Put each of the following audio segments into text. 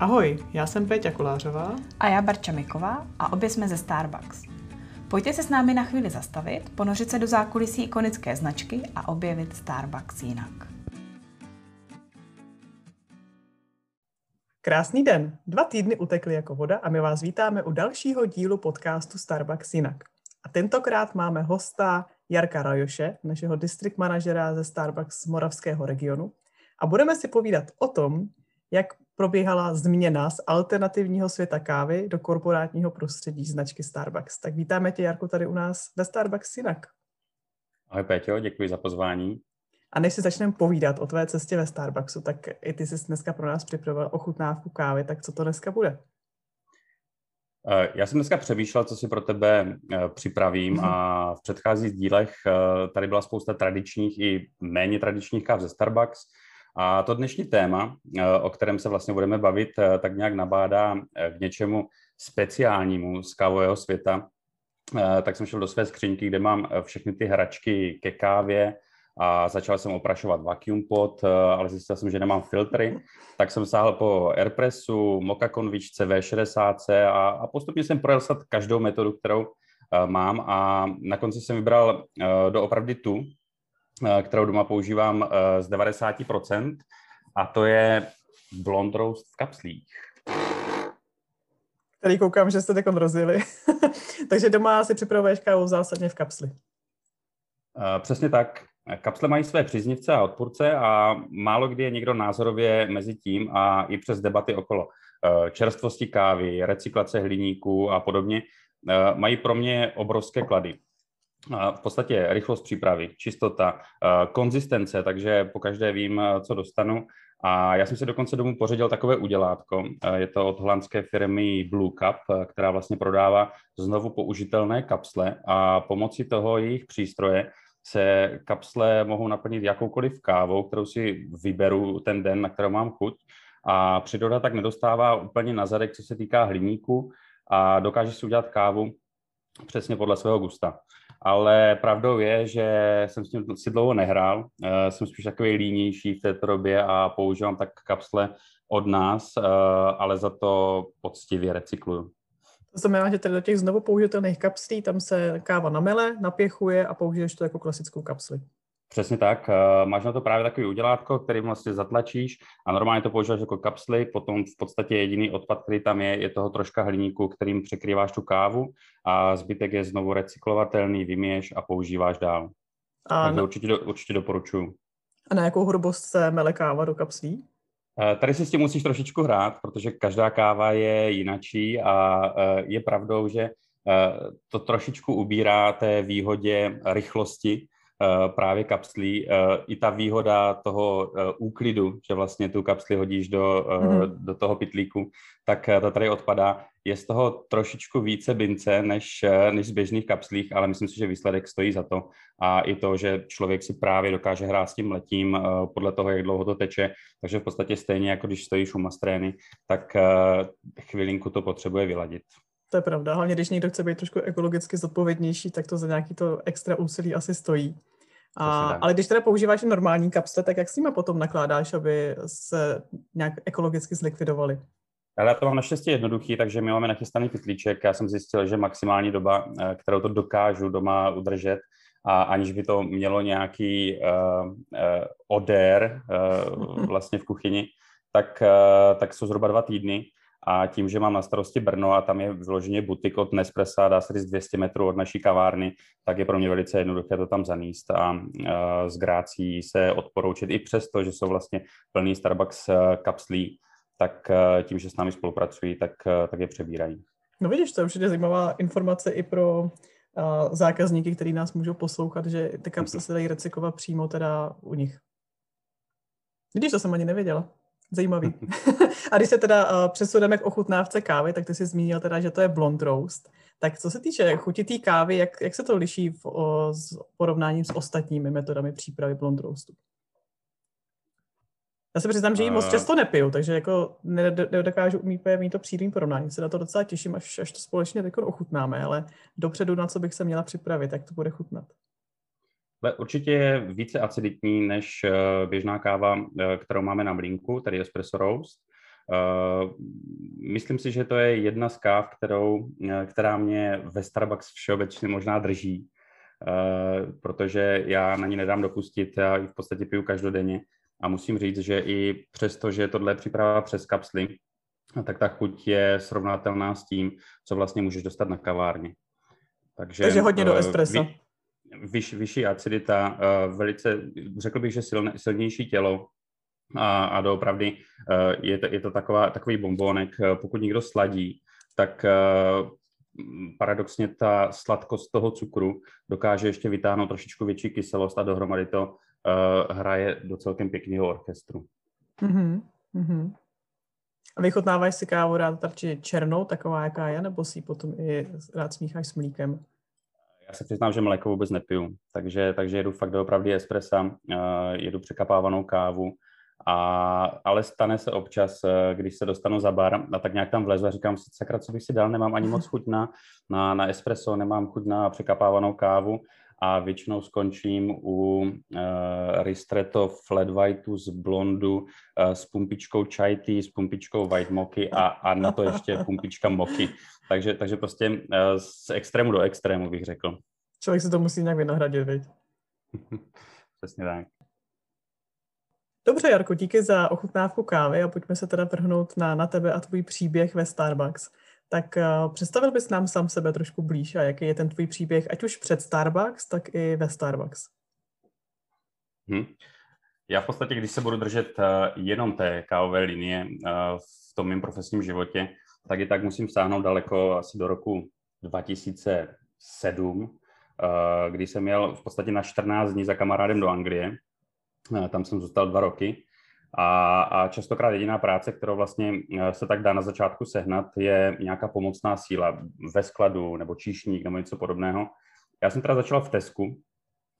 Ahoj, já jsem Péťa Kolářová. A já Barča Miková a obě jsme ze Starbucks. Pojďte se s námi na chvíli zastavit, ponořit se do zákulisí ikonické značky a objevit Starbucks jinak. Krásný den. Dva týdny utekly jako voda a my vás vítáme u dalšího dílu podcastu Starbucks jinak. A tentokrát máme hosta Jarka Rajoše, našeho district manažera ze Starbucks z Moravského regionu. A budeme si povídat o tom, jak probíhala změna z alternativního světa kávy do korporátního prostředí značky Starbucks. Tak vítáme tě, Jarku, tady u nás ve Starbucks jinak. Ahoj Péťo, děkuji za pozvání. A než si začneme povídat o tvé cestě ve Starbucksu, tak i ty jsi dneska pro nás připravil ochutnávku kávy, tak co to dneska bude? Eh, já jsem dneska přemýšlel, co si pro tebe eh, připravím mm-hmm. a v předchozích dílech eh, tady byla spousta tradičních i méně tradičních káv ze Starbucks. A to dnešní téma, o kterém se vlastně budeme bavit, tak nějak nabádá k něčemu speciálnímu z kávového světa. Tak jsem šel do své skřínky, kde mám všechny ty hračky ke kávě, a začal jsem oprašovat vacuum pot, ale zjistil jsem, že nemám filtry, tak jsem sáhl po Airpressu, Moka konvičce, V60 a, a postupně jsem projel každou metodu, kterou mám a na konci jsem vybral doopravdy tu, kterou doma používám uh, z 90% a to je blond roast v kapslích. Tady koukám, že jste takon rozjeli. Takže doma si připravuješ kávu zásadně v kapsli. Uh, přesně tak. Kapsle mají své příznivce a odpůrce a málo kdy je někdo názorově mezi tím a i přes debaty okolo eh, čerstvosti kávy, recyklace hliníků a podobně, eh, mají pro mě obrovské klady. V podstatě rychlost přípravy, čistota, konzistence, takže po každé vím, co dostanu. A já jsem si dokonce domů pořídil takové udělátko. Je to od holandské firmy Blue Cup, která vlastně prodává znovu použitelné kapsle a pomocí toho jejich přístroje se kapsle mohou naplnit jakoukoliv kávou, kterou si vyberu ten den, na kterou mám chuť. A přiroda tak nedostává úplně na zadek, co se týká hliníku a dokáže si udělat kávu přesně podle svého gusta. Ale pravdou je, že jsem s tím si dlouho nehrál, eh, jsem spíš takový línější v této době a používám tak kapsle od nás, eh, ale za to poctivě recykluju. To znamená, že tady do těch znovu použitelných kapslí tam se káva namele, napěchuje a použiješ to jako klasickou kapsli. Přesně tak. Eh, máš na to právě takový udělátko, který vlastně zatlačíš a normálně to používáš jako kapsly, potom v podstatě jediný odpad, který tam je, je toho troška hliníku, kterým překrýváš tu kávu a zbytek je znovu recyklovatelný, vyměješ a používáš dál. A Takže na... určitě, určitě doporučuju. A na jakou hrubost se mele káva do kapslí? Eh, tady si s tím musíš trošičku hrát, protože každá káva je jinačí a eh, je pravdou, že to trošičku ubírá té výhodě rychlosti, právě kapslí. Eh, I ta výhoda toho eh, úklidu, že vlastně tu kapsli hodíš do, mm-hmm. do toho pitlíku, tak ta tady odpadá. Je z toho trošičku více bince než, než z běžných kapslích, ale myslím si, že výsledek stojí za to. A i to, že člověk si právě dokáže hrát s tím letím podle toho, jak dlouho to teče. Takže v podstatě stejně, jako když stojíš u mastrény, tak chvilinku to potřebuje vyladit. To je pravda, hlavně když někdo chce být trošku ekologicky zodpovědnější, tak to za nějaký to extra úsilí asi stojí. A, ale když teda používáš normální kapsle, tak jak s nimi potom nakládáš, aby se nějak ekologicky zlikvidovali? Ale já to mám naštěstí jednoduchý, takže my máme nachystaný pytlíček. Já jsem zjistil, že maximální doba, eh, kterou to dokážu doma udržet, a aniž by to mělo nějaký uh, uh, odér uh, vlastně v kuchyni, tak, uh, tak jsou zhruba dva týdny. A tím, že mám na starosti Brno a tam je vloženě butik od Nespressa, dá se říct 200 metrů od naší kavárny, tak je pro mě velice jednoduché to tam zaníst a uh, s grácí se odporoučit i přesto, že jsou vlastně plný Starbucks uh, kapslí, tak uh, tím, že s námi spolupracují, tak, uh, tak je přebírají. No vidíš, to je určitě zajímavá informace i pro zákazníky, kteří nás můžou poslouchat, že ty kapsle se dají recyklovat přímo teda u nich. Vidíš, to jsem ani nevěděla. Zajímavý. a když se teda uh, přesuneme k ochutnávce kávy, tak ty jsi zmínil teda, že to je blond roast. Tak co se týče chuti té kávy, jak, jak se to liší v o, s porovnáním s ostatními metodami přípravy blond roastu? Já se přiznám, že ji moc často nepiju, takže jako nedokážu umít mít to přímý porovnání. Se na to docela těším, až, až to společně ochutnáme, ale dopředu, na co bych se měla připravit, jak to bude chutnat. Určitě je více aciditní než eh, běžná káva, eh, kterou máme na mlínku, tedy espresso roast. Uh, myslím si, že to je jedna z káv, kterou, která mě ve Starbucks všeobecně možná drží, protože já na ní nedám dopustit, já ji v podstatě piju každodenně a musím říct, že i přesto, že tohle je příprava přes kapsly, tak ta chuť je srovnatelná s tím, co vlastně můžeš dostat na kavárně. Takže, Takže hodně do espressa. Vy, vyš, vyšší acidita, uh, velice, řekl bych, že silne, silnější tělo a, a doopravdy uh, je to, je to taková, takový bombónek. Uh, pokud někdo sladí, tak paradoxně ta sladkost toho cukru dokáže ještě vytáhnout trošičku větší kyselost a dohromady to hraje do celkem pěkného orchestru. Mm-hmm. Mm-hmm. A vychutnáváš si kávu rád radši černou, taková jaká je, nebo si ji potom i rád smícháš s mlíkem? Já se přiznám, že mléko vůbec nepiju, takže, takže jedu fakt doopravdy espressa, uh, jedu překapávanou kávu, a, ale stane se občas, uh, když se dostanu za bar a tak nějak tam vlezu a říkám si, sakra, co bych si dal, nemám ani moc chuť na, na, na espresso, nemám chuť na překapávanou kávu a většinou skončím u uh, Ristretto Flat Whiteu z blondu uh, s pumpičkou chai tea, s pumpičkou white moky a, a na to ještě pumpička moky. Takže, takže prostě uh, z extrému do extrému bych řekl. Člověk se to musí nějak vynahradit, viď? Přesně tak. Dobře, Jarko, díky za ochutnávku kávy a pojďme se teda vrhnout na, na tebe a tvůj příběh ve Starbucks. Tak uh, představil bys nám sám sebe trošku blíž a jaký je ten tvůj příběh, ať už před Starbucks, tak i ve Starbucks. Hmm. Já v podstatě, když se budu držet uh, jenom té kávové linie uh, v tom mém profesním životě, tak i tak musím sáhnout daleko asi do roku 2007, uh, kdy jsem jel v podstatě na 14 dní za kamarádem do Anglie. Tam jsem zůstal dva roky a, a častokrát jediná práce, kterou vlastně eh, se tak dá na začátku sehnat, je nějaká pomocná síla ve skladu nebo číšník nebo něco podobného. Já jsem teda začal v Tesku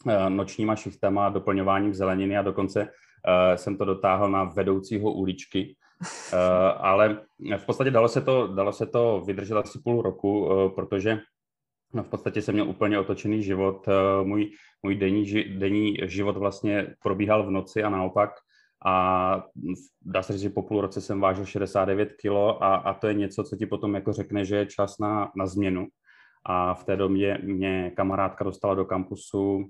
eh, nočníma šichtama, doplňováním zeleniny a dokonce uh, jsem to dotáhl na vedoucího uličky. Ale v podstatě dalo se to, dalo se to vydržet asi půl roku, protože No, v podstatě jsem měl úplně otočený život. Můj, můj denní, denní život vlastně probíhal v noci a naopak a dá se říct, že po půl roce jsem vážil 69 kg a, a to je něco, co ti potom jako řekne, že je čas na, na změnu. A v té době mě kamarádka dostala do kampusu uh,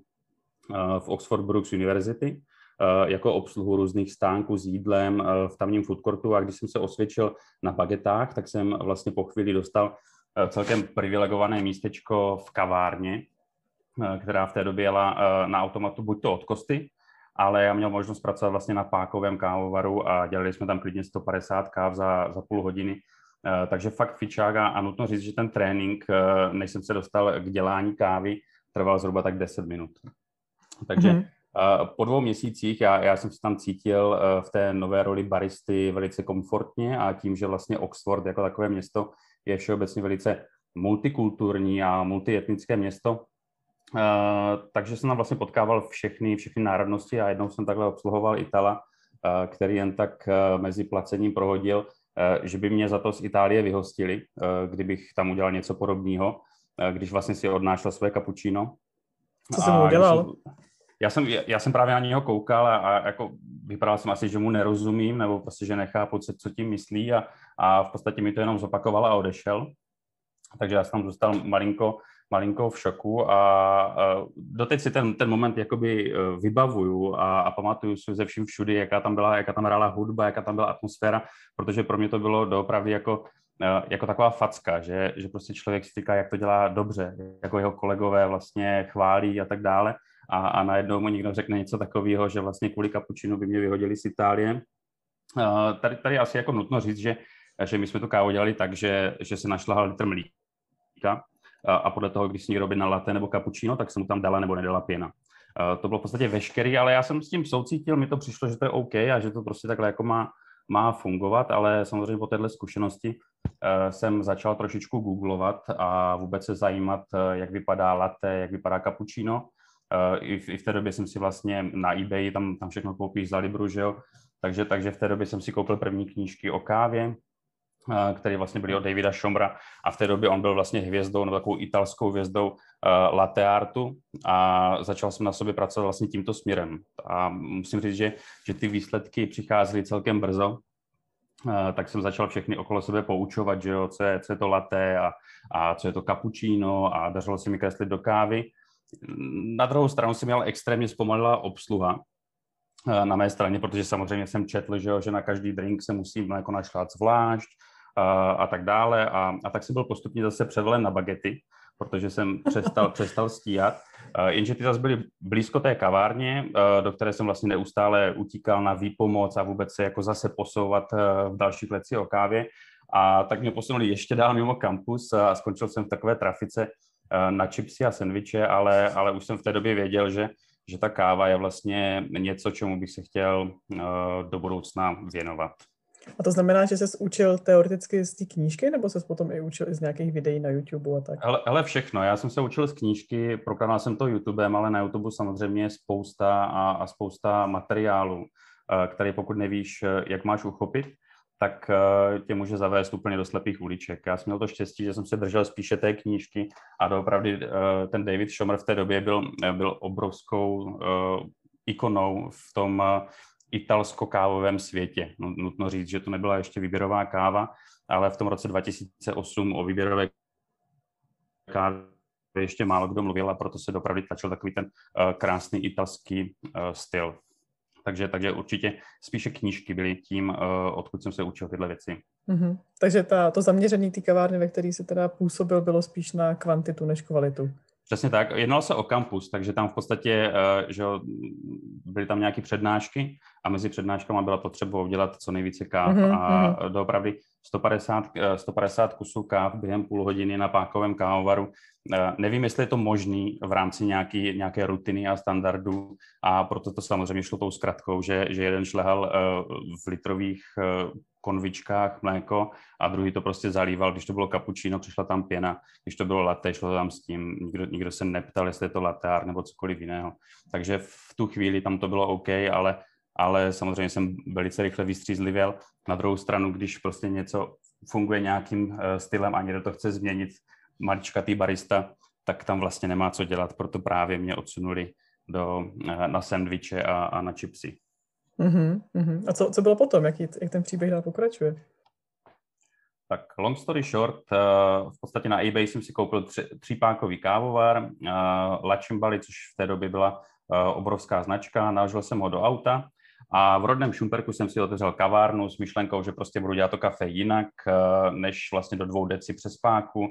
v Oxford Brookes University uh, jako obsluhu různých stánků s jídlem uh, v tamním food courtu a když jsem se osvědčil na bagetách, tak jsem vlastně po chvíli dostal celkem privilegované místečko v kavárně, která v té době jela na automatu buď to od Kosty, ale já měl možnost pracovat vlastně na pákovém kávovaru a dělali jsme tam klidně 150 káv za, za půl hodiny. Uh, takže fakt fičák a, a nutno říct, že ten trénink, uh, než jsem se dostal k dělání kávy, trval zhruba tak 10 minut. Takže mm-hmm. po dvou měsících já, já jsem se tam cítil v té nové roli baristy velice komfortně a tím, že vlastně Oxford jako takové město je všeobecně velice multikulturní a multietnické město, Uh, takže jsem tam vlastně potkával všechny, všechny národnosti a jednou jsem takhle obsluhoval Itala, uh, který jen tak uh, mezi placením prohodil, že by mě za to z Itálie vyhostili, kdybych tam udělal něco podobného, když vlastně si odnášel své kapučino. Co jsem udělal? Já jsem, já jsem právě na něho koukal a, a jako vypadal jsem asi, že mu nerozumím, nebo prostě, že nechápu, co, co tím myslí a, a v podstatě mi to jenom zopakoval a odešel. Takže já jsem tam zůstal malinko malinko v šoku a, doteď si ten, ten moment jakoby e, vybavuju a, a pamatuju si ze vším všudy, jaká tam byla, jaká tam hrála hudba, jaká tam byla atmosféra, protože pro mě to bylo doopravdy jako, e, jako taková facka, že, že prostě člověk si říká, jak to dělá dobře, jako jeho kolegové vlastně chválí a tak dále a, a najednou mu někdo řekne něco takového, že vlastně kvůli kapučinu by mě vyhodili z Itálie. Tady, tady asi jako nutno říct, že, že my jsme tu kávu dělali tak, že, že se našla litr mlíka, a podle toho, když si někdo na latte nebo cappuccino, tak se mu tam dala nebo nedala pěna. To bylo v podstatě veškerý, ale já jsem s tím soucítil, mi to přišlo, že to je OK a že to prostě takhle jako má, má fungovat, ale samozřejmě po této zkušenosti uh, jsem začal trošičku googlovat a vůbec se zajímat, uh, jak vypadá latte, jak vypadá cappuccino. Uh, i, v, I v té době jsem si vlastně na eBay, tam, tam všechno koupíš za Libru, že jo? Takže, takže v té době jsem si koupil první knížky o kávě, které vlastně byly od Davida Šombra a v té době on byl vlastně hvězdou, nebo takovou italskou hvězdou uh, latte artu a začal jsem na sobě pracovat vlastně tímto směrem. A musím říct, že, že ty výsledky přicházely celkem brzo. tak jsem začal všechny okolo sebe poučovat, že jo, co, je, co je to latte a, a co je to cappuccino a dařilo se mi kreslit do kávy. Na druhou stranu si měl extrémně zpomalila obsluha na mé straně, protože samozřejmě jsem četl, že, jo, že na každý drink se musí mléko našlát zvlášť a, a tak dále. A, a tak jsem byl postupně zase převelen na bagety, protože jsem přestal, přestal stíhat. Jenže ty zase byly blízko té kavárně, do které jsem vlastně neustále utíkal na výpomoc a vůbec se jako zase posouvat v další leci o kávě. A tak mě posunuli ještě dál mimo kampus a skončil jsem v takové trafice na chipsy a sendviče, ale, ale už jsem v té době věděl, že, že ta káva je vlastně něco, čemu bych se chtěl do budoucna věnovat. A to znamená, že jsi učil teoreticky z té knížky, nebo se potom i učil i z nějakých videí na YouTube a tak? Ale, ale všechno. Já jsem se učil z knížky, prokázal jsem to YouTubem, ale na YouTube samozřejmě je spousta a, a spousta materiálů, eh, které pokud nevíš, eh, jak máš uchopit, tak eh, tě může zavést úplně do slepých uliček. Já jsem měl to štěstí, že jsem se držel spíše té knížky a doopravdy ten David Schomer v té době byl, byl obrovskou ikonou v tom italsko-kávovém světě. No, nutno říct, že to nebyla ještě výběrová káva, ale v tom roce 2008 o výběrové kávě ještě málo kdo mluvil a proto se dopravdy tlačil takový ten uh, krásný italský uh, styl. Takže, takže určitě spíše knížky byly tím, uh, odkud jsem se učil tyhle věci. Mm-hmm. Takže ta, to zaměření té kavárny, ve které se teda působil, bylo spíš na kvantitu než kvalitu. Přesně tak. Jednalo se o kampus, takže tam v podstatě eh, že byly tam nějaké přednášky a mezi přednáškama byla potřeba udělat co nejvíce káv mm-hmm. a mhm. doopravdy 150, 150 eh, kusů káv během půl hodiny na pákovém kávovaru. Eh, nevím, jestli je to možný v rámci nějaký, nějaké rutiny a standardů a proto to samozřejmě šlo tou zkratkou, že, že jeden šlehal v litrových konvičkách mléko a druhý to prostě zalíval. Když to bylo cappuccino, přišla tam pěna. Když to bylo latte, šlo tam s tím. Nikdo, nikdo se neptal, jestli je to latte nebo cokoliv jiného. Takže v tu chvíli tam to bylo OK, ale, ale samozřejmě jsem velice rychle vystřízlivěl. Na druhou stranu, když prostě něco funguje nějakým eh, stylem a někdo to chce změnit, maličkatý barista, tak tam vlastně nemá co dělat, proto právě mě odsunuli do, eh, na sendviče a, a na chipsy. Uh-huh, uh-huh. A co, co bylo potom? Jak, jak ten příběh dál pokračuje? Tak long story short, eh, v podstatě na eBay jsem si koupil tři, třípákový kávovar, Lačimbali, což v té době byla obrovská značka, naložil jsem ho do auta a v rodném Šumperku jsem si otevřel kavárnu s myšlenkou, že prostě budu dělat to kafe jinak, než vlastně do dvou deci přes páku.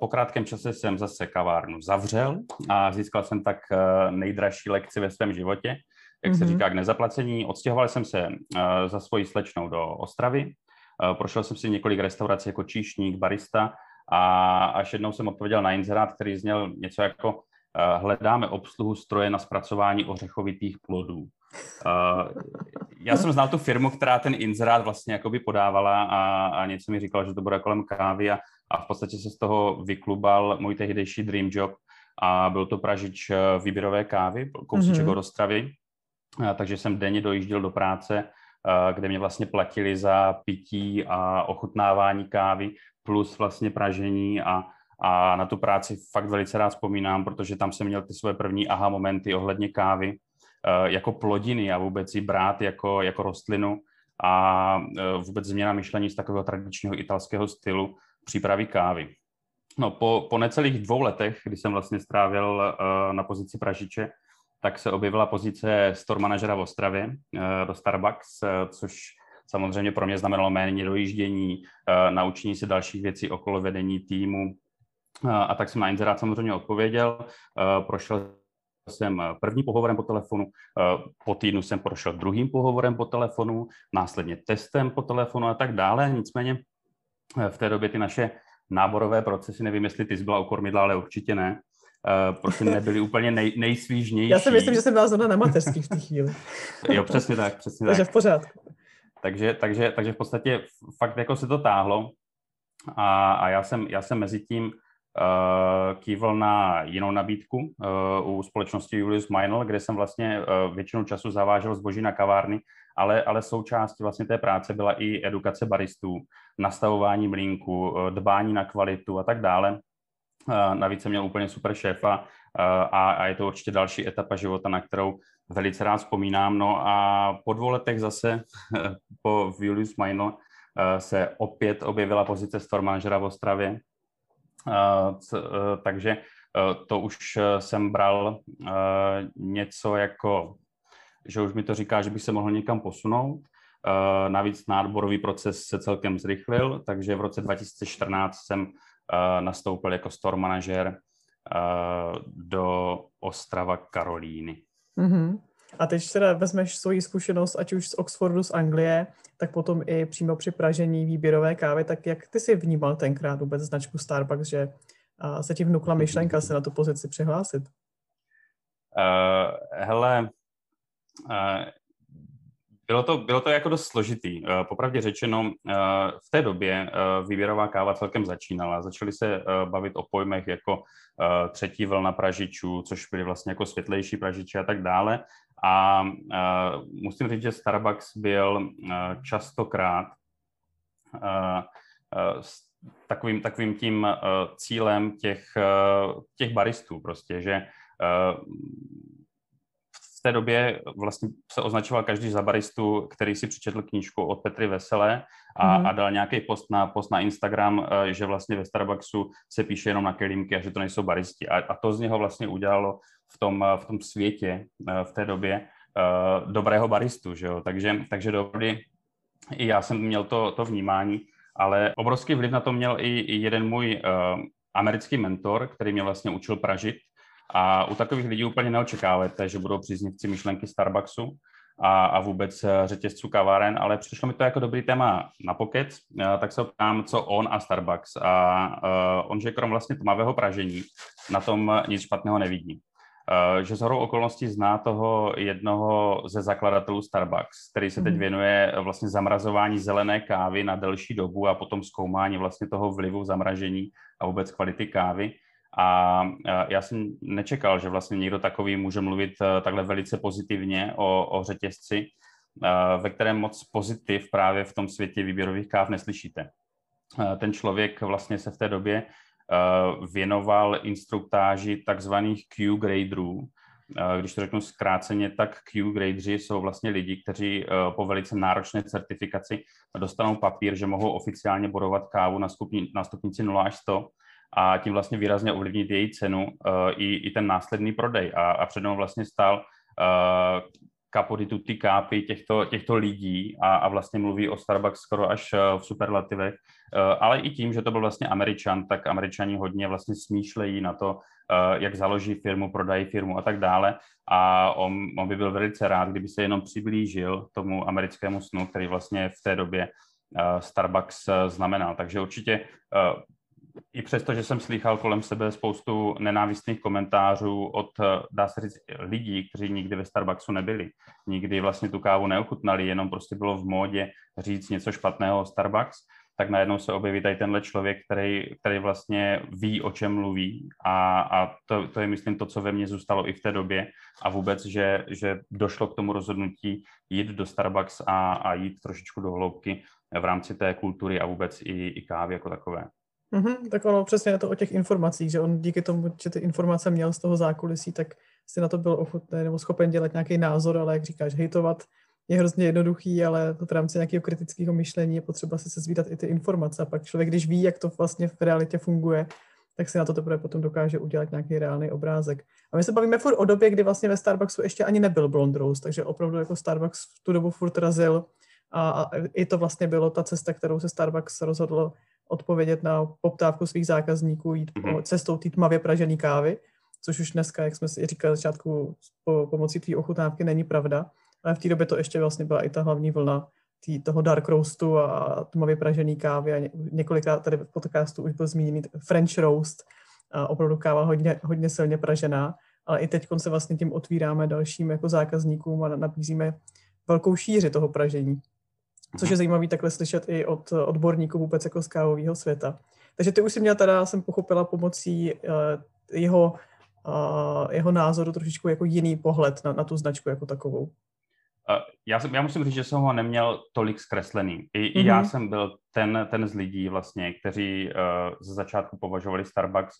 Po krátkém čase jsem zase kavárnu zavřel a získal jsem tak nejdražší lekci ve svém životě, jak mm-hmm. se mhm. říká, k nezaplacení. Odstěhoval jsem se za svojí slečnou do Ostravy. Prošel jsem si několik restaurací jako číšník, barista a až jednou jsem odpověděl na inzerát, který zněl něco jako hledáme obsluhu stroje na zpracování ořechovitých plodů. Uh, já jsem znal tu firmu, která ten inzerát vlastně jakoby podávala a, a něco mi říkala, že to bude kolem kávy a, a v podstatě se z toho vyklubal můj tehdejší dream job a byl to pražič výběrové kávy, kousíček mm-hmm. od Ostravy takže jsem denně dojížděl do práce, kde mě vlastně platili za pití a ochutnávání kávy plus vlastně pražení a, a na tu práci fakt velice rád vzpomínám, protože tam jsem měl ty své první aha momenty ohledně kávy jako plodiny a vůbec ji brát jako, jako rostlinu a vůbec změna myšlení z takového tradičního italského stylu přípravy kávy. No, po, po necelých dvou letech, kdy jsem vlastně strávil uh, na pozici pražiče, tak se objevila pozice store manažera v Ostravě eh, do Starbucks, eh, což samozřejmě pro mě znamenalo méně dojíždění, eh, naučení se dalších věcí okolo vedení týmu. A tak jsem na inzerát samozřejmě odpověděl. Prošel jsem první pohovorem po telefonu, po týdnu jsem prošel druhým pohovorem po telefonu, následně testem po telefonu a tak dále. Nicméně v té době ty naše náborové procesy, nevím, jestli ty jsi byla u kormidla, ale určitě ne, prostě nebyly úplně nej, nejsvížnější. Já si myslím, že jsem byla zrovna na mateřský v té chvíli. jo, přesně tak, přesně takže tak. Takže v pořádku. Takže, takže, takže v podstatě fakt jako se to táhlo a, a já, jsem, já jsem mezi tím kývl na jinou nabídku uh, u společnosti Julius Meinl, kde jsem vlastně uh, většinu času zavážel zboží na kavárny, ale, ale součástí vlastně té práce byla i edukace baristů, nastavování mlínku, dbání na kvalitu a tak dále. Navíc jsem měl úplně super šéfa a, a je to určitě další etapa života, na kterou velice rád vzpomínám. No a po dvou letech zase po Julius Meinl se opět objevila pozice store v Ostravě. Takže to už jsem bral něco jako, že už mi to říká, že bych se mohl někam posunout. Navíc náborový proces se celkem zrychlil, takže v roce 2014 jsem nastoupil jako store manažer do Ostrava Karolíny. Mm-hmm. A teď teda vezmeš svoji zkušenost, ať už z Oxfordu, z Anglie, tak potom i přímo při pražení výběrové kávy, tak jak ty si vnímal tenkrát vůbec značku Starbucks, že se ti vnukla myšlenka se na tu pozici přihlásit? Uh, hele, uh, bylo to, bylo to jako dost složitý. Uh, popravdě řečeno, uh, v té době uh, výběrová káva celkem začínala. Začali se bavit o pojmech jako třetí vlna pražičů, což byly vlastně jako světlejší pražiče a tak dále. A musím říct, že Starbucks byl častokrát takovým, takovým tím cílem těch, těch baristů prostě, že té době vlastně se označoval každý za baristu, který si přečetl knížku od Petry Veselé a, mm. a dal nějaký post na, post na Instagram, eh, že vlastně ve Starbucksu se píše jenom na kelímky a že to nejsou baristi. A, a to z něho vlastně udělalo v tom, v tom světě eh, v té době dobrého baristu, že jo? Takže, takže dobrý, i já jsem měl to, to vnímání, ale obrovský vliv na to měl i, i jeden můj uh, americký mentor, který mě vlastně učil pražit a u takových lidí úplně neočekáváte, že budou příznivci myšlenky Starbucksu a, a vůbec eh, řetězců kaváren, ale přišlo mi to jako dobrý téma na pokec, eh, tak se ptám, co on a Starbucks. A uh, on, že krom vlastně tmavého pražení, na tom nic špatného nevidí. Že zhodou okolností zná toho jednoho ze zakladatelů Starbucks, který se teď mhm. věnuje vlastně zamrazování zelené kávy na delší dobu a potom zkoumání vlastně toho vlivu zamražení a vůbec kvality kávy. A já jsem nečekal, že vlastně někdo takový může mluvit eh, takhle velice pozitivně o, o řetězci, eh, ve kterém moc pozitiv právě v tom světě výběrových káv neslyšíte. Ten člověk vlastně se v té době věnoval instruktáži takzvaných Q-graderů, když to řeknu zkráceně, tak Q-gradeři jsou vlastně lidi, kteří po velice náročné certifikaci dostanou papír, že mohou oficiálně bodovat kávu na, stupni, na stupnici 0 až 100 a tím vlastně výrazně ovlivnit její cenu uh, i, i ten následný prodej. A, a před vlastně stál di tutti capi těchto, těchto lidí a, a vlastně mluví o Starbucks skoro až uh, v superlativech, uh, ale i tím, že to byl vlastně Američan, tak Američani hodně vlastně smýšlejí na to, jak založí firmu, prodají firmu a tak dále a on, on by byl velice rád, kdyby se jenom přiblížil tomu americkému snu, který vlastně v té době Starbucks znamenal. Takže určitě i přesto, že jsem slychal kolem sebe spoustu nenávistných komentářů od, dá se říct, lidí, kteří nikdy ve Starbucksu nebyli, nikdy vlastně tu kávu neochutnali, jenom prostě bylo v módě říct něco špatného o Starbucks, tak najednou se objeví tady tenhle člověk, který, který vlastně ví, o čem mluví a, a to, to je, myslím, to, co ve mně zůstalo i v té době a vůbec, že, že došlo k tomu rozhodnutí jít do Starbucks a, a jít trošičku do hloubky v rámci té kultury a vůbec i, i kávy jako takové. Mm-hmm, tak ono přesně je to o těch informacích, že on díky tomu, že ty informace měl z toho zákulisí, tak si na to byl ochotný nebo schopen dělat nějaký názor, ale jak říkáš, hejtovat je hrozně jednoduchý, ale to v rámci nějakého kritického myšlení je potřeba si sezvídat i ty informace. A pak člověk, když ví, jak to vlastně v realitě funguje, tak si na to teprve potom dokáže udělat nějaký reálný obrázek. A my se bavíme furt o době, kdy vlastně ve Starbucksu ještě ani nebyl Blond Rose, takže opravdu jako Starbucks v tu dobu furt razil a, a i to vlastně bylo ta cesta, kterou se Starbucks rozhodlo odpovědět na poptávku svých zákazníků, jít mm-hmm. cestou té tmavě pražené kávy, což už dneska, jak jsme si říkali na začátku, po, pomocí té ochutnávky není pravda, ale v té době to ještě vlastně byla i ta hlavní vlna tý, toho dark roastu a tmavě pražený kávy. A ně, několikrát tady v podcastu už byl zmíněný French roast, a opravdu káva hodně, hodně silně pražená, ale i teď se vlastně tím otvíráme dalším jako zákazníkům a nabízíme velkou šíři toho pražení což je zajímavé takhle slyšet i od odborníků vůbec jako z kávového světa. Takže ty už si měl teda, jsem pochopila, pomocí uh, jeho, uh, jeho názoru trošičku jako jiný pohled na, na tu značku jako takovou. Uh, já, jsem, já musím říct, že jsem ho neměl tolik zkreslený. I, mm-hmm. i já mhm. jsem byl ten, ten z lidí vlastně, kteří uh, ze začátku považovali Starbucks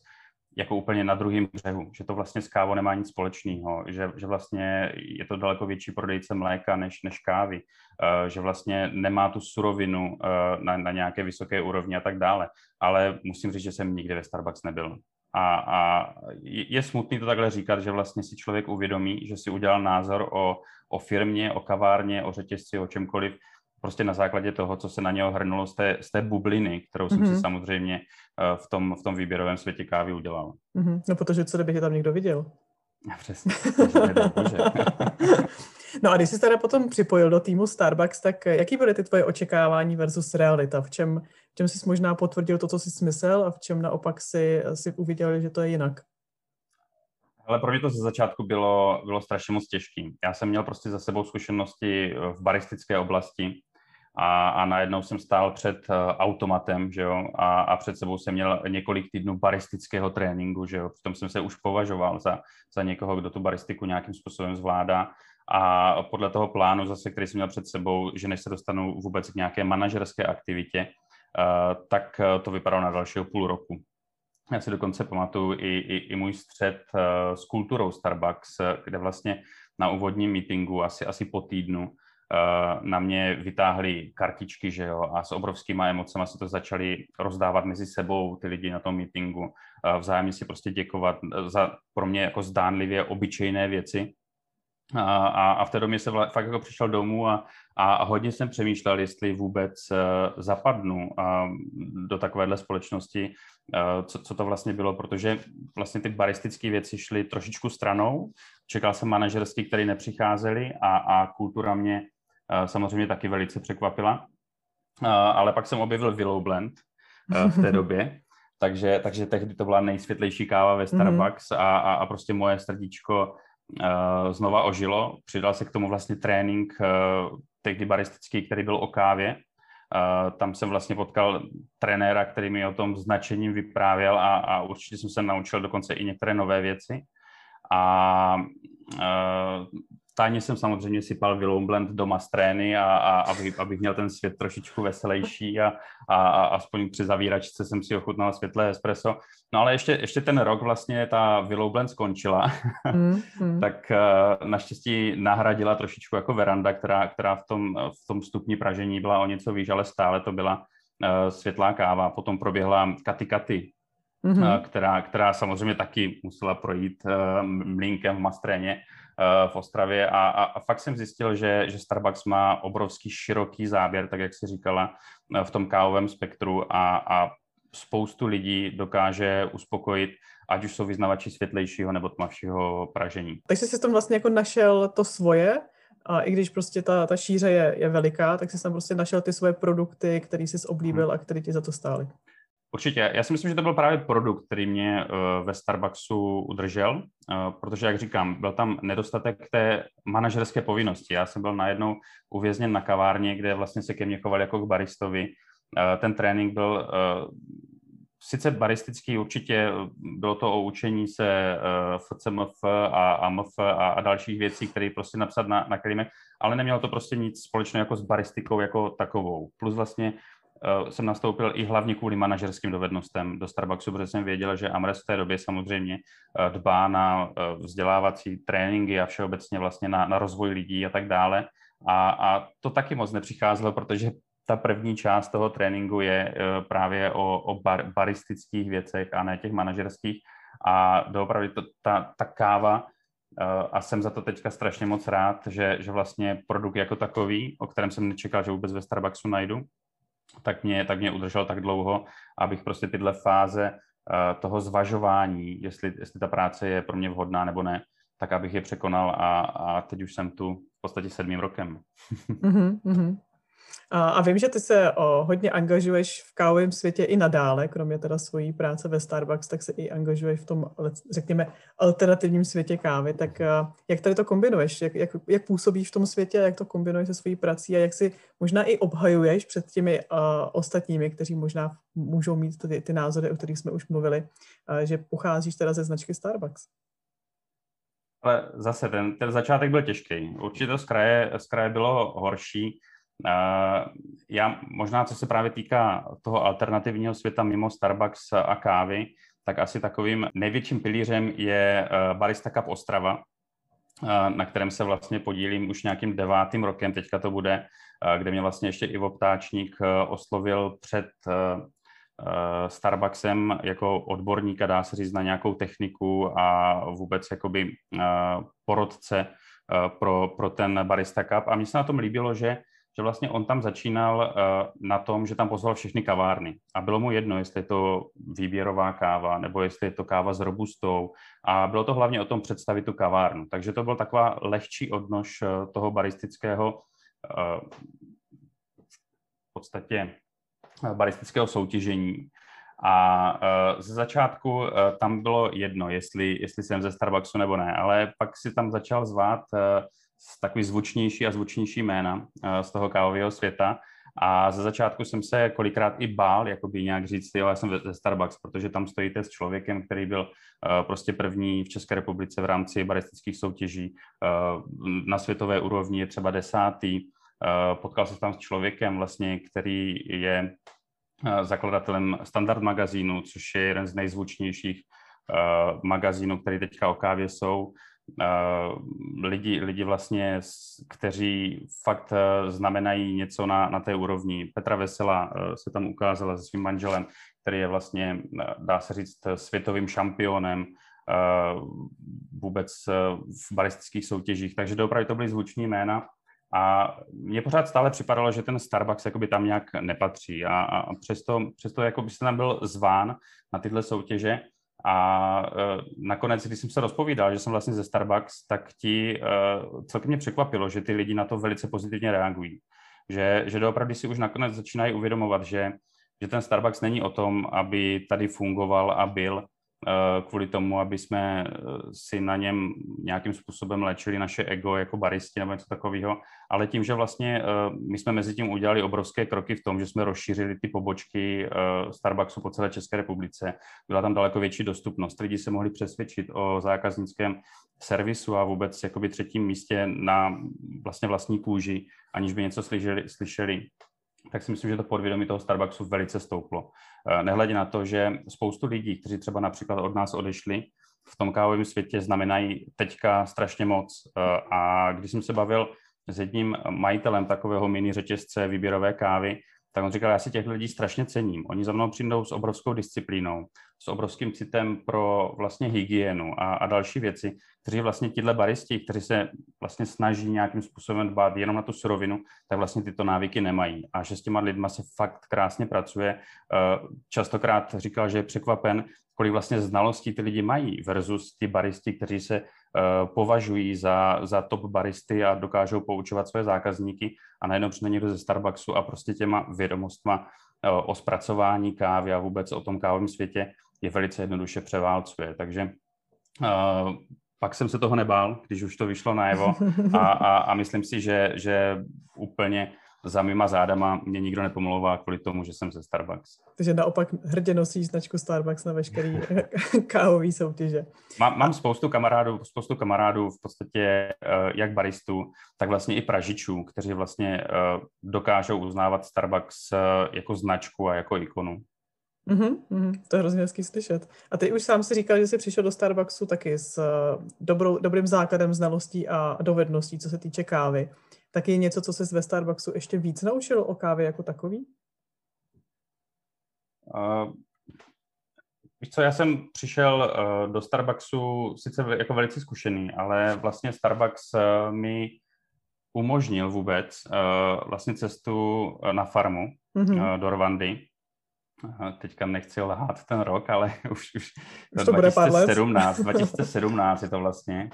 jako úplně na druhém břehu, že to vlastně s kávou nemá nic společného, že, že vlastně je to daleko větší prodejce mléka než, než kávy, uh, že vlastně nemá tu surovinu uh, na, na nějaké vysoké úrovni a tak dále. Ale musím říct, že jsem nikdy ve Starbucks nebyl. A, a je smutný to takhle říkat, že vlastně si člověk uvědomí, že si udělal názor o, o firmě, o kavárně, o řetězci, o čemkoliv, prostě na základě toho, co se na něho hrnulo z té, z té bubliny, kterou jsem mm-hmm. si mhm. samozřejmě uh, v tom, v tom výběrovém světě kávy udělal. Mm-hmm. No protože co kdyby je tam někdo viděl? Přesně. no a když jsi teda potom připojil do týmu Starbucks, tak jaký byly ty tvoje očekávání versus realita? V čem, v čem jsi možná potvrdil to, co jsi smysl a v čem naopak si, si uviděl, že to je jinak? Ale pro mě to ze začátku bylo, bylo strašně moc těžké. Já jsem měl prostě za sebou zkušenosti v baristické oblasti a, a najednou jsem stál před uh, automatem, že jo, a, a před sebou jsem měl několik týdnů baristického tréninku, že jo, přitom jsem se už považoval za, za někoho, kdo tu baristiku nějakým způsobem zvládá a podle toho plánu zase, který jsem měl před sebou, že než se dostanu vůbec k nějaké manažerské aktivitě, uh, tak to vypadalo na dalšího půl roku. Já si dokonce pamatuju i, i, i můj střed s kulturou Starbucks, kde vlastně na úvodním meetingu asi, asi po týdnu na mě vytáhli kartičky, že jo, a s obrovskýma emocemi se to začali rozdávat mezi sebou ty lidi na tom meetingu, uh, vzájemně si prostě děkovat za pro mě jako zdánlivě obyčejné věci, a, a, a v té době jsem fakt jako přišel domů a, a, a hodně jsem přemýšlel, jestli vůbec zapadnu do takovéhle společnosti, co, co to vlastně bylo, protože vlastně ty baristické věci šly trošičku stranou. Čekal jsem manažerský, který nepřicházeli a, a kultura mě samozřejmě taky velice překvapila. Uh, ale pak jsem objevil Willow Blend uh, v té době. Takže, takže tehdy to byla nejsvětlejší káva ve mhm. Starbucks a, a, a prostě moje srdíčko uh, znova ožilo. Přidal se k tomu vlastně trénink uh, tehdy baristický, který byl o kávě. Uh, tam jsem vlastně potkal trenéra, který mi o tom značením vyprávěl a, a určitě jsem se naučil dokonce i některé nové věci. A uh, tajně jsem samozřejmě sypal Willow Blend doma z trény, a, a, abych, abych měl ten svět trošičku veselější a, a, a aspoň při zavíračce jsem si ochutnal světlé espresso. No ale ještě, ještě ten rok vlastně ta Willow Blend skončila, mm, mm. tak uh, naštěstí nahradila trošičku jako veranda, která, která v, tom, v tom stupni pražení byla o něco výš, ale stále to byla uh, světlá káva. Potom proběhla Katy Katy, mm-hmm. uh, která, která samozřejmě taky musela projít uh, mlínkem v Mastréně, Eh, v Ostravě a, a, a fakt jsem zjistil, že, že Starbucks má obrovský široký záběr, tak jak si říkala, v tom kávovém spektru a, a spoustu lidí dokáže uspokojit, ať už jsou vyznavači světlejšího nebo tmavšího pražení. Takže jsi tam vlastně jako našel to svoje, a i když prostě ta, ta šíře je, je veliká, tak jsi tam prostě našel ty svoje produkty, který jsi oblíbil hmm. a který ti za to stály. Určitě. Já si myslím, že to byl právě produkt, který mě uh, ve Starbucksu udržel, uh, protože, jak říkám, byl tam nedostatek té manažerské povinnosti. Já jsem byl najednou uvězněn na kavárně, kde vlastně se ke mně chovali jako k baristovi. Uh, ten trénink byl sice baristický, určitě bylo to o učení se FCMF a, a MF a, a dalších věcí, které prostě napsat na, na klimek, ale nemělo to prostě nic společného jako s baristikou jako takovou. Plus vlastně jsem nastoupil i hlavně kvůli manažerským dovednostem do Starbucksu, protože jsem věděl, že Amres v té době samozřejmě uh, dbá na uh, vzdělávací tréninky a všeobecně vlastně na, na rozvoj lidí a tak dále. A, a to taky moc nepřicházelo, protože ta první část toho tréninku je právě o, o bar, baristických věcech a ne těch manažerských. A doopravdy to, ta, ta káva a jsem za to teďka strašně moc rád, že, že vlastně produkt jako takový, o kterém jsem nečekal, že vůbec ve Starbucksu najdu, tak mě, tak mě udržel tak dlouho, abych prostě tyhle fáze uh, toho zvažování, jestli, jestli ta práce je pro mě vhodná nebo ne, tak abych je překonal a, a teď už jsem tu v podstatě sedmým rokem. mm-hmm. A, vím, že ty se o, hodně angažuješ v kávovém světě i nadále, kromě teda svojí práce ve Starbucks, tak se i angažuješ v tom, řekněme, alternativním světě kávy. Tak jak tady to kombinuješ? Jak, jak, jak působíš v tom světě, jak to kombinuješ se svojí prací a jak si možná i obhajuješ před těmi a, ostatními, kteří možná můžou mít ty, ty názory, o kterých jsme už mluvili, a, že pocházíš teda ze značky Starbucks? Ale zase ten, ten začátek byl těžký. Určitě to z kraje, z kraje bylo horší já možná, co se právě týká toho alternativního světa mimo Starbucks a kávy, tak asi takovým největším pilířem je Barista Cup Ostrava, na kterém se vlastně podílím už nějakým devátým rokem, teďka to bude, kde mě vlastně ještě Ivo Ptáčník oslovil před Starbucksem jako odborníka, dá se říct, na nějakou techniku a vůbec jakoby porodce pro, pro ten Barista Cup. A mně se na tom líbilo, že že vlastně on tam začínal uh, na tom, že tam pozval všechny kavárny. A bylo mu jedno, jestli je to výběrová káva, nebo jestli je to káva s robustou. A bylo to hlavně o tom představit tu kavárnu. Takže to byl taková lehčí odnož uh, toho baristického uh, v podstatě baristického soutěžení. A ze začátku tam bylo jedno, jestli, jestli jsem ze Starbucksu nebo ne, ale pak si tam začal zvát takový zvučnější a zvučnější jména eh, z toho kávového světa. A ze začátku jsem se kolikrát i bál, jakoby nějak říct, jo, já jsem ze Starbucks, protože tam stojíte s člověkem, který byl uh, prostě první v České republice v rámci baristických soutěží. Uh, na světové úrovni je třeba desátý. Uh, potkal se tam s člověkem, vlastně, který je zakladatelem Standard magazínu, což je jeden z nejzvučnějších magazínů, který teďka o kávě jsou. Uh, lidi, lidi vlastně, kteří fakt uh, znamenají něco na, na té úrovni. Petra Vesela uh, se tam ukázala se svým manželem, který je vlastně, dá se říct, světovým šampionem vůbec v balistických soutěžích. Takže opravdu to byly zvuční jména. A mně pořád stále připadalo, že ten Starbucks jakoby tam nějak nepatří. A, a přesto, přesto jakoby se tam byl zván na tyhle soutěže, a uh, nakonec, když jsem se rozpovídal, že jsem vlastně ze Starbucks, tak ti uh, celkem mě překvapilo, že ty lidi na to velice pozitivně reagují. Že, že doopravdy si už nakonec začínají uvědomovat, že, že ten Starbucks není o tom, aby tady fungoval a byl, kvůli tomu, aby jsme eh, si na něm nějakým způsobem léčili naše ego jako baristi nebo něco takového, ale tím, že vlastně eh, my jsme mezi tím udělali obrovské kroky v tom, že jsme rozšířili ty pobočky Starbucksu po celé České republice, byla tam daleko větší dostupnost, lidi se mohli přesvědčit o zákaznickém servisu a vůbec jakoby třetím místě na vlastně vlastní kůži, aniž by něco slyšeli, slyšeli tak si myslím, že to podvědomí toho Starbucksu velice stouplo. Eh, nehledě na to, že spoustu lidí, kteří třeba například od nás odešli, v tom kávovém světě znamenají teďka strašně moc. Eh, a když jsem se bavil s jedním majitelem takového mini řetězce výběrové kávy, tak on říkal, já si těch lidí strašně cením. Oni za mnou přijdou s obrovskou disciplínou, s obrovským citem pro vlastně hygienu a, a další věci, kteří vlastně tyhle baristi, kteří se vlastně snaží nějakým způsobem dbát jenom na tu surovinu, tak vlastně tyto návyky nemají. A že s těma lidma se fakt krásně pracuje. Eh, častokrát říkal, že je překvapen, kolik vlastně znalostí ty lidi mají versus ty baristi, kteří se považují za, za top baristy a dokážou poučovat své zákazníky a najednou přijde někdo ze Starbucksu a prostě těma vědomostma uh, o zpracování kávy a vůbec o tom kávovém světě je velice jednoduše převálcuje. Takže uh, pak jsem se toho nebál, když už to vyšlo najevo a, a, a myslím si, že, že úplně za mýma zádama mě nikdo nepomlouvá kvůli tomu, že jsem ze Starbucks. Takže naopak hrdě nosí značku Starbucks na veškerý kávový soutěže. Mám, mám spoustu kamarádů, spoustu kamarádů v podstatě uh, jak baristů, tak vlastně i pražičů, kteří vlastně uh, dokážou uznávat Starbucks uh, jako značku a jako ikonu. Mm-hmm, mm-hmm, to je hrozně hezký slyšet. A ty už sám si říkal, že jsi přišel do Starbucksu taky s dobrou, dobrým základem znalostí a dovedností, co se týče kávy. Tak je něco, co jsi ve Starbucksu ještě víc naučil o kávě jako takový? Uh, víš co, já jsem přišel uh, do Starbucksu sice jako velice zkušený, ale vlastně Starbucks uh, mi umožnil vůbec uh, vlastně cestu na farmu mm-hmm. uh, do Rwandy teďka nechci lhát ten rok, ale už, už, už to 2017, 2017 je to vlastně.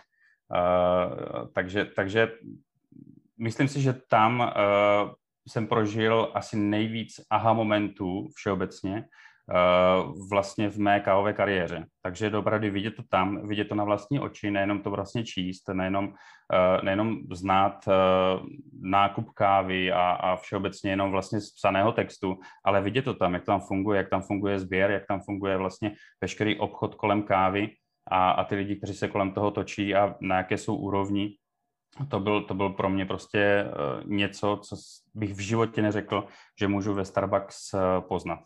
Uh, takže, takže myslím si, že tam uh, jsem prožil asi nejvíc aha momentů všeobecně, Eh, vlastně v mé kávové kariéře. Takže je opravdu vidět to tam, vidět to na vlastní oči, nejenom to vlastně číst, nejenom, eh, nejenom znát eh, nákup kávy a, a všeobecně jenom vlastně z psaného textu, ale vidět to tam, jak tam funguje, jak tam funguje sběr, jak tam funguje vlastně veškerý obchod kolem kávy a, a ty lidi, kteří se kolem toho točí a na jaké jsou úrovni, to byl, to byl pro mě prostě něco, co bych v životě neřekl, že můžu ve Starbucks poznat.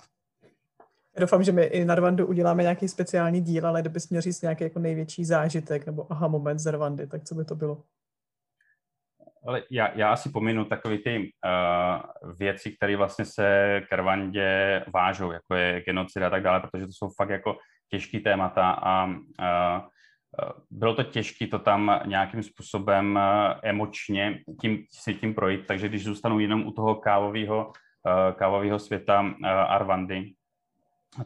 doufám, že my i na Rwandu uděláme nějaký speciální díl, ale kdybys měl říct nějaký jako největší zážitek nebo aha moment z Rwandy, tak co by to bylo? Ale já, já asi pominu takové ty uh, věci, které vlastně se k Rwandě vážou, jako je genocida a tak dále, protože to jsou fakt jako těžký témata a uh, bylo to těžké to tam nějakým způsobem emočně tím, si tím projít, takže když zůstanu jenom u toho kávového kávového světa Arvandy,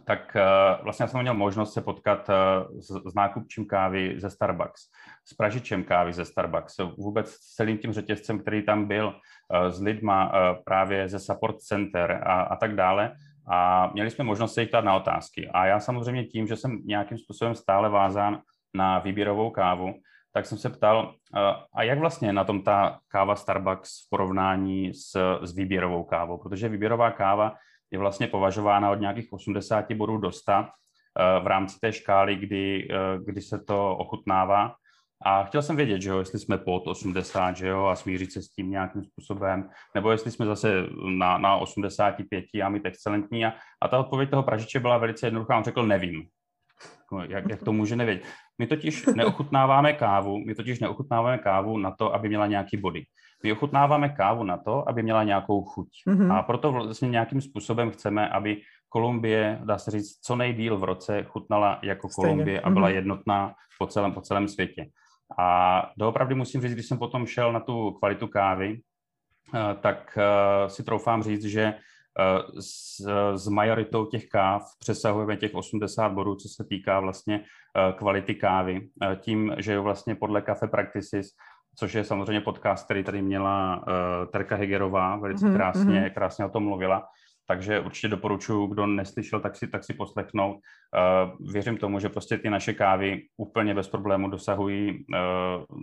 tak vlastně jsem měl možnost se potkat s, s nákupčím kávy ze Starbucks, s pražičem kávy ze Starbucks, vůbec s celým tím řetězcem, který tam byl, s lidma právě ze support center a, a tak dále. A měli jsme možnost se jich ptát na otázky. A já samozřejmě tím, že jsem nějakým způsobem stále vázán na výběrovou kávu, tak jsem se ptal, a jak vlastně na tom ta káva Starbucks v porovnání s, s výběrovou kávou, protože výběrová káva je vlastně považována od nějakých 80 bodů do 100 v rámci té škály, kdy, kdy se to ochutnává. A chtěl jsem vědět, že jo, jestli jsme pod 80, že jo, a smířit se s tím nějakým způsobem, nebo jestli jsme zase na, na 85 a mít excelentní. A, a ta odpověď toho pražiče byla velice jednoduchá, on řekl, nevím. Jako, jak, jak to může nevědět? My totiž neochutnáváme kávu, my totiž neochutnáváme kávu na to, aby měla nějaký body. My ochutnáváme kávu na to, aby měla nějakou chuť. Mm-hmm. A proto vlastně nějakým způsobem chceme, aby Kolumbie, dá se říct, co nejdíl v roce chutnala jako Stejně. Kolumbie a byla mm-hmm. jednotná po celém, po celém světě. A doopravdy musím říct, když jsem potom šel na tu kvalitu kávy, eh, tak eh, si troufám říct, že s, s majoritou těch káv přesahujeme těch 80 bodů, co se týká vlastně eh, kvality kávy. Eh, tím, že je vlastně podle Cafe Practices, což je samozřejmě podcast, který tady měla Terka Hegerová, velice mhm, krásně, mm-hmm. krásně o tom mluvila, takže určitě doporučuji, kdo neslyšel, tak si, tak si poslechnout. Uh, věřím tomu, že prostě ty naše kávy úplně bez problému dosahují uh,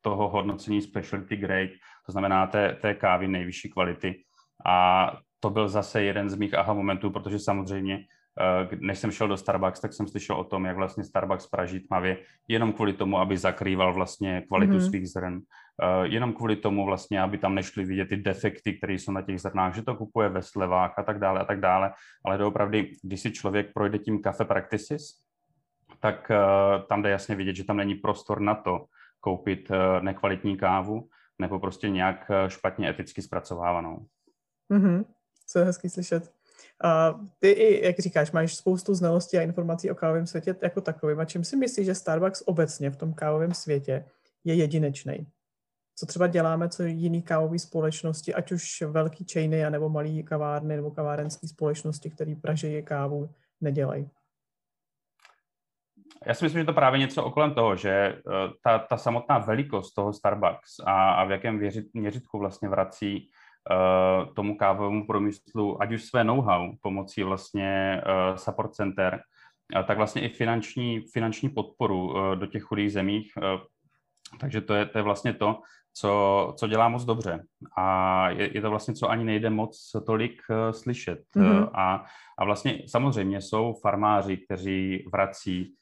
toho hodnocení specialty grade, to znamená té, té kávy nejvyšší kvality. A to byl zase jeden z mých aha momentů, protože samozřejmě, eh, než jsem šel do Starbucks, tak jsem slyšel o tom, jak vlastně Starbucks praží tmavě, jenom kvůli tomu, aby zakrýval vlastně kvalitu mm-hmm. svých zrn, eh, jenom kvůli tomu vlastně, aby tam nešly vidět ty defekty, které jsou na těch zrnách, že to kupuje ve slevách a tak dále a tak dále, ale doopravdy, když si člověk projde tím Cafe Practices, tak eh, tam jde jasně vidět, že tam není prostor na to koupit nekvalitní kávu nebo prostě nějak špatně eticky zpracovávanou. Mm-hmm co je hezký slyšet. A ty i, jak říkáš, máš spoustu znalostí a informací o kávovém světě jako takovým. A čím si myslíš, že Starbucks obecně v tom kávovém světě je jedinečný? Co třeba děláme, co jiný kávové společnosti, ať už velký chainy, nebo malý kavárny, nebo kavárenské společnosti, které pražejí kávu, nedělají? Já si myslím, že to právě něco okolem toho, že eh, ta, ta samotná velikost toho Starbucks a, a v jakém věřit, měřitku vlastně vrací tomu kávovému průmyslu, ať už své know-how pomocí vlastně uh, support center, uh, tak vlastně i finanční, finanční podporu uh, do těch chudých zemích. Uh, takže to je, to je vlastně to, co, co dělá moc dobře. A je, je to vlastně, co ani nejde moc tolik uh, slyšet. Mm-hmm. Uh, a, a vlastně samozřejmě jsou farmáři, kteří vrací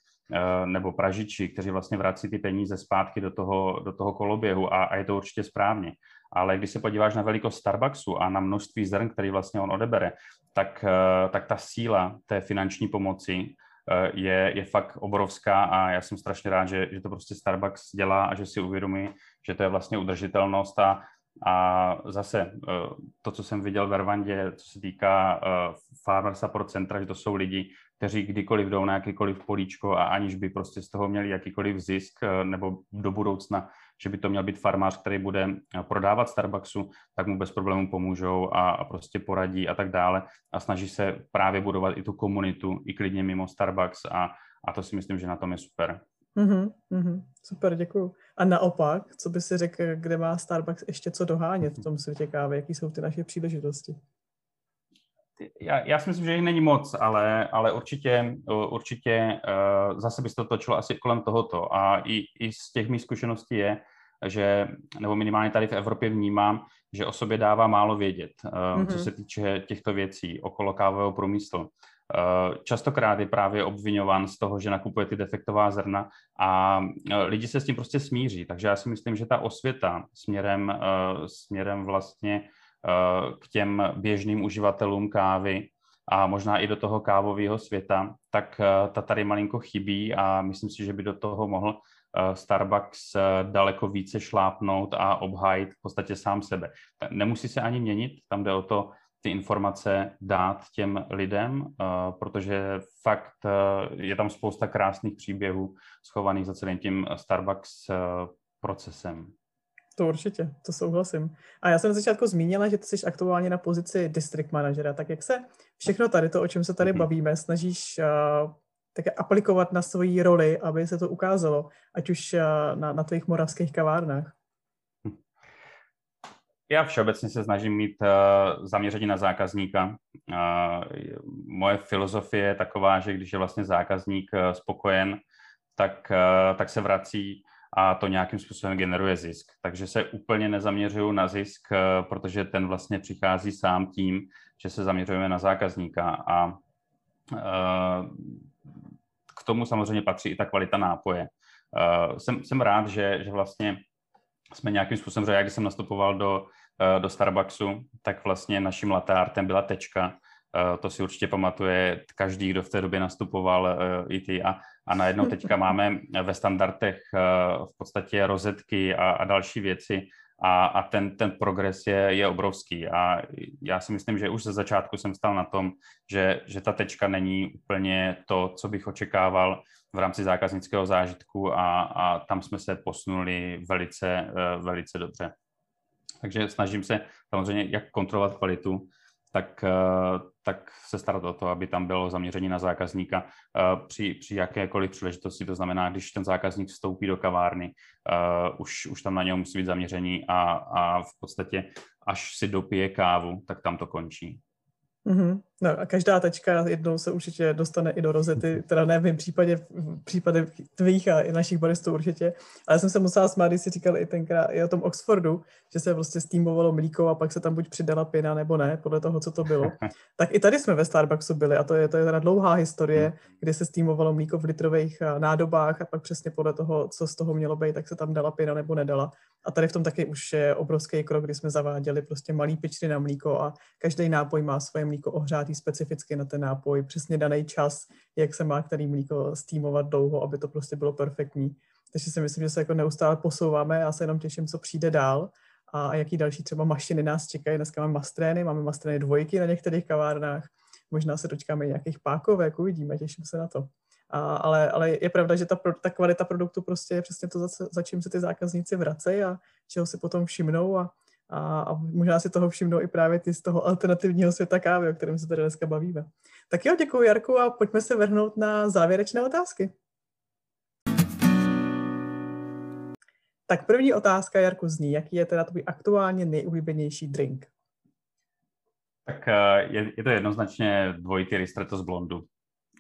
nebo pražiči, kteří vlastně vrací ty peníze zpátky do toho, do toho koloběhu a, a je to určitě správně ale když se podíváš na velikost Starbucksu a na množství zrn, který vlastně on odebere, tak, eh, tak ta síla té finanční pomoci eh, je, je fakt obrovská a já jsem strašně rád, že, že to prostě Starbucks dělá a že si uvědomí, že to je vlastně udržitelnost a, a zase eh, to, co jsem viděl v Rwandě, co se týká Farmer Support Centra, že to jsou lidi, kteří kdykoliv jdou na jakýkoliv políčko a aniž by prostě z toho měli jakýkoliv zisk nebo do budoucna že by to měl být farmář, který bude eh, prodávat Starbucksu, tak mu bez problémů pomůžou a, prostě poradí a tak dále a snaží se právě budovat i tu komunitu, i klidně mimo Starbucks a, a to si myslím, že na tom je super. Mm-hmm, mm-hmm, super, děkuju. A naopak, co by si řekl, kde má Starbucks ještě co dohánět v tom světě kávy? Jaký jsou ty naše příležitosti? Já, já si myslím, že jich není moc, ale, ale určitě, určitě uh, zase by se to točilo asi kolem tohoto. A i, i z těch mých zkušeností je, že, nebo minimálně tady v Evropě vnímám, že o sobě dává málo vědět, mm-hmm. co se týče těchto věcí okolo kávového průmyslu. Eh, častokrát je právě obvinován z toho, že nakupuje ty defektová zrna a eh, lidi se s tím prostě smíří. Takže já si myslím, že ta osvěta směrem, směrem vlastně k těm běžným uživatelům kávy a možná i do toho kávového světa, tak ta tady malinko chybí a myslím si, že by do toho mohl Starbucks daleko více šlápnout a obhájit v podstatě sám sebe. Nemusí se ani měnit, tam jde o to ty informace dát těm lidem, protože fakt je tam spousta krásných příběhů schovaných za celým tím Starbucks procesem. To určitě, to souhlasím. A já jsem na začátku zmínila, že ty jsi aktuálně na pozici district managera, tak jak se všechno tady, to, o čem se tady mm-hmm. bavíme, snažíš uh, také aplikovat na svoji roli, aby se to ukázalo, ať už uh, na, na tvých moravských kavárnách? Já všeobecně se snažím mít uh, zaměření na zákazníka. Uh, moje filozofie je taková, že když je vlastně zákazník uh, spokojen, tak, uh, tak se vrací a to nějakým způsobem generuje zisk. Takže se úplně nezaměřuju na zisk, uh, protože ten vlastně přichází sám tím, že se zaměřujeme na zákazníka a uh, k tomu samozřejmě patří i ta kvalita nápoje. Uh, jsem, jsem rád, že, že vlastně jsme nějakým způsobem, že já když jsem nastupoval do Eh, do Starbucksu, tak vlastně naším latte artem byla tečka. Eh, to si určitě pamatuje každý, kdo v té době nastupoval eh, i ty. A, a najednou teďka máme ve standardech v podstatě rozetky a, a další věci, a, a ten, ten progres je, je obrovský. A já si myslím, že už ze začátku jsem stal na tom, že, že ta tečka není úplně to, co bych očekával v rámci zákaznického zážitku a, a tam jsme se posunuli velice, velice dobře. Takže snažím se samozřejmě jak kontrolovat kvalitu, tak, eh, tak se starat o to, aby tam bylo zaměření na zákazníka eh, při, při jakékoliv příležitosti. To znamená, když ten zákazník vstoupí do kavárny, uh, už, už tam na něho musí být zaměření a, a v podstatě až si dopije kávu, tak tam to končí. Mm-hmm. No a každá tečka jednou se určitě dostane i do rozety, teda ne v mém případě, v případě tvých a i našich baristů určitě, ale jsem se musela smát, když si říkal i tenkrát i o tom Oxfordu, že se prostě steamovalo mlíko a pak se tam buď přidala pěna nebo ne, podle toho, co to bylo. tak i tady jsme ve Starbucksu byli a to je, to je teda dlouhá historie, kdy se steamovalo mlíko v litrových nádobách a pak přesně podle toho, co z toho mělo být, tak se tam dala pěna nebo nedala. A tady v tom taky už je obrovský krok, kdy jsme zaváděli prostě malý pičry na mlíko a každý nápoj má svoje mlíko ohřátý specificky na ten nápoj, přesně daný čas, jak se má který mlíko stýmovat dlouho, aby to prostě bylo perfektní. Takže si myslím, že se jako neustále posouváme, já se jenom těším, co přijde dál a jaký další třeba mašiny nás čekají. Dneska máme mastrény, máme mastrény dvojky na některých kavárnách, možná se dočkáme nějakých pákovek, uvidíme, těším se na to. A, ale, ale je pravda, že ta, ta kvalita produktu prostě je přesně to, za, za čím se ty zákazníci vracejí a čeho si potom všimnou a, a, a možná si toho všimnou i právě ty z toho alternativního světa kávy, o kterém se tady dneska bavíme. Tak jo, děkuji Jarku a pojďme se vrhnout na závěrečné otázky. Tak první otázka, Jarku, zní, jaký je teda tvůj aktuálně nejoblíbenější drink? Tak eh, je, je to jednoznačně dvojitý ristretto z blondu.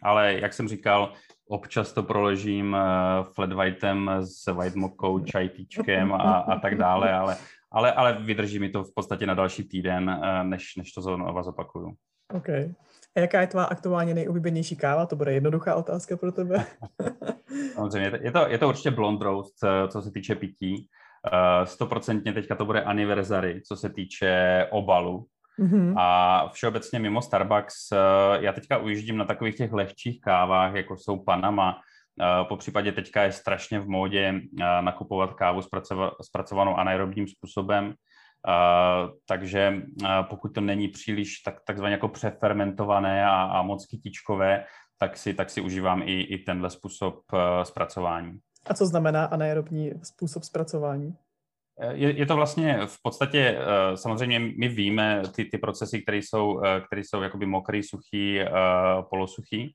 Ale jak jsem říkal, občas to proložím uh, flat whiteem s white mokou, čajtíčkem a, a tak dále, ale, ale, ale vydrží mi to v podstatě na další týden, uh, než, než to znovu zopakuju. OK. A jaká je tvá aktuálně nejoblíbenější káva? To bude jednoduchá otázka pro tebe. Samozřejmě, je to, je to určitě blond roast, eh, co se týče pití. Stoprocentně teďka to bude anniversary, co se týče obalu, Mm-hmm. A všeobecně mimo Starbucks, eh, já teďka ujíždím na takových těch lehčích kávách, jako jsou Panama, eh, po případě teďka je strašně v módě eh, nakupovat kávu zpracovanou anaerobním způsobem, takže pokud to není příliš tak, takzvaně jako přefermentované a, a moc kytičkové, tak si, tak si užívám i, i tenhle způsob zpracování. A co znamená anaerobní způsob zpracování? Je, je to vlastně v podstatě, eh, samozřejmě my víme ty, ty procesy, které jsou, eh, které jsou jakoby mokrý, suchý, eh, polosuchý.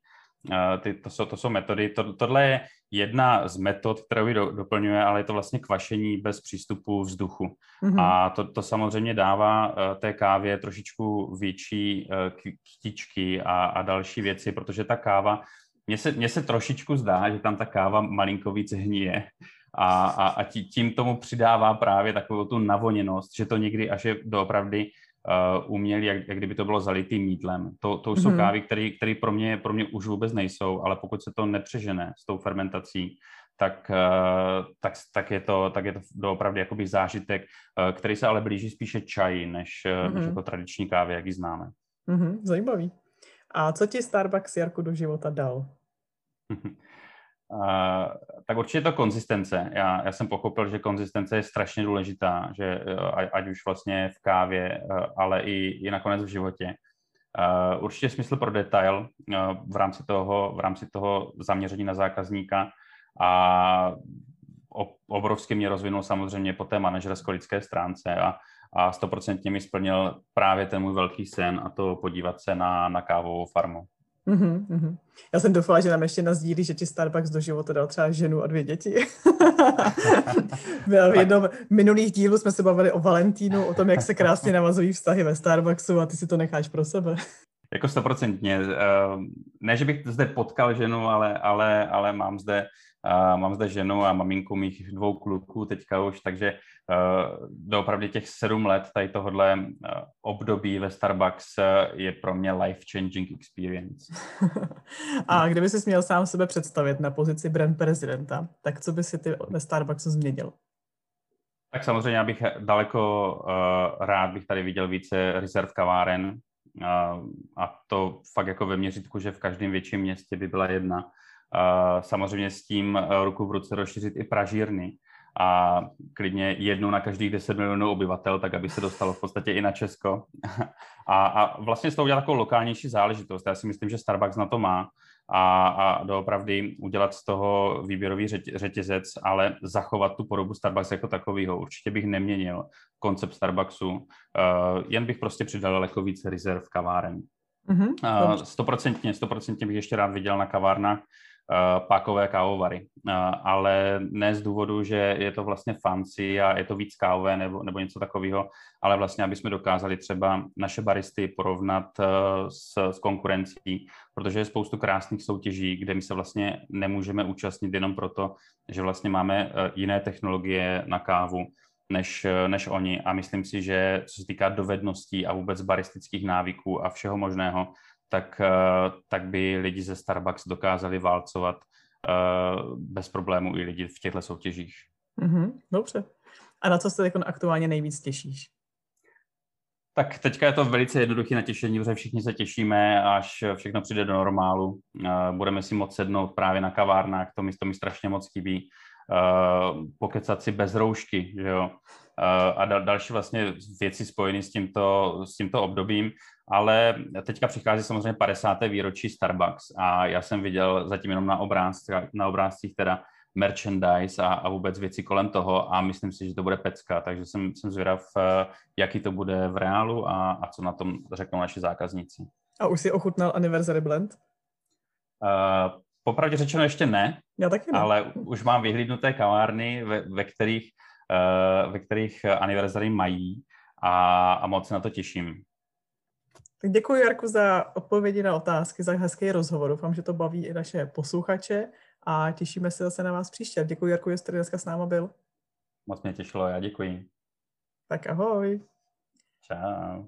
Ty, to, jsou, to jsou metody. To, tohle je jedna z metod, kterou do, doplňuje, ale je to vlastně kvašení bez přístupu vzduchu. Mm-hmm. A to, to samozřejmě dává té kávě trošičku větší kytičky a, a další věci, protože ta káva, mně se, mně se trošičku zdá, že tam ta káva malinko víc hníje, a, a, a tím tomu přidává právě takovou tu navoněnost, že to někdy až je doopravdy uh, umělý, jak, jak kdyby to bylo zalitý mídlem. To, to už mm-hmm. jsou mhm. kávy, které pro mě, pro mě už vůbec nejsou, ale pokud se to nepřežene s tou fermentací, tak, uh, tak, tak, je to, tak je to doopravdy jakoby zážitek, uh, který se ale blíží spíše čaji, než, mm-hmm. než jako tradiční kávy, jak ji známe. Mm-hmm, zajímavý. A co ti Starbucks, Jarku, do života dal? Uh, tak určitě to konzistence. Já, já jsem pochopil, že konzistence je strašně důležitá, že uh, ať už vlastně v kávě, uh, ale i, i nakonec v životě. Uh, určitě smysl pro detail uh, v rámci toho, v rámci toho zaměření na zákazníka a obrovsky mě rozvinul samozřejmě po té manažersko-lidské stránce a, a stoprocentně mi splnil právě ten můj velký sen a to podívat se na, na kávovou farmu. Mm-hmm, mm-hmm. Já jsem doufala, že nám ještě nazdílí, že ti Starbucks do života dal třeba ženu a dvě děti. v jednom minulých dílu jsme se bavili o Valentínu, o tom, jak se krásně navazují vztahy ve Starbucksu a ty si to necháš pro sebe. Jako stoprocentně. Eh, ne, že bych zde potkal ženu, ale, ale, ale mám zde mám zde ženu a maminku mých dvou kluků teďka už, takže uh, doopravdy těch sedm let tady tohohle uh, období ve Starbucks uh, je pro mě life-changing experience. a kdyby si měl sám sebe představit na pozici brand prezidenta, tak co by si ty ve Starbucksu změnil? Tak samozřejmě, abych daleko uh, rád bych tady viděl více rezerv kaváren uh, a to fakt jako ve měřítku, že v každém větším městě by byla jedna samozřejmě s tím eh, ruku v ruce rozšířit i pražírny a klidně jednu na každých 10 milionů obyvatel, tak aby se dostalo v podstatě i na Česko. A, a vlastně z toho udělat takovou lokálnější záležitost. Já si myslím, že Starbucks na to má a, a doopravdy udělat z toho výběrový řetězec, ale zachovat tu podobu Starbucks jako takového. Určitě bych neměnil koncept Starbucksu, uh, jen bych prostě přidal daleko více rezerv kaváren. Mm-hmm, stoprocentně, stoprocentně bych ještě rád viděl na kavárnách Eh, pákové kávovary. Eh, ale ne z důvodu, že je to vlastně fancy a je to víc kávové nebo, nebo něco takového, ale vlastně, aby jsme dokázali třeba naše baristy porovnat eh, s, s konkurencí, protože je spoustu krásných soutěží, kde my se vlastně nemůžeme účastnit jenom proto, že vlastně máme jiné technologie na kávu, než, než oni. A myslím si, že co se týká dovedností a vůbec baristických návyků a všeho možného, tak, eh, tak by lidi ze Starbucks dokázali válcovat eh, bez problémů i lidi v těchto soutěžích. Mm-hmm, dobře. A na co se jako aktuálně nejvíc těšíš? Tak teďka je to velice jednoduché natěšení, protože všichni se těšíme, až všechno přijde do normálu. Eh, budeme si moc sednout právě na kavárnách, to mi, to mi strašně moc chybí. Pokecat si bez roušky, že jo. A další vlastně věci spojené s tímto, s tímto obdobím ale teďka přichází samozřejmě 50. výročí Starbucks a já jsem viděl zatím jenom na, obrázcích, na obrázcích teda merchandise a, a vůbec věci kolem toho a myslím si, že to bude pecka, takže jsem, jsem zvědav, eh, jaký to bude v reálu a, a co na tom řeknou naši zákazníci. A už si ochutnal Anniversary Blend? Uh, popravdě řečeno ještě ne, Já taky ne. ale už mám vyhlídnuté kavárny, ve, ve kterých, uh, ve kterých Anniversary mají a, a moc se na to těším. Tak děkuji, Jarku, za odpovědi na otázky, za hezký rozhovor. Doufám, že to baví i naše posluchače a těšíme se zase na vás příště. Děkuji, Jarku, že jste dneska s náma byl. Moc mě těšilo, já děkuji. Tak ahoj. Čau.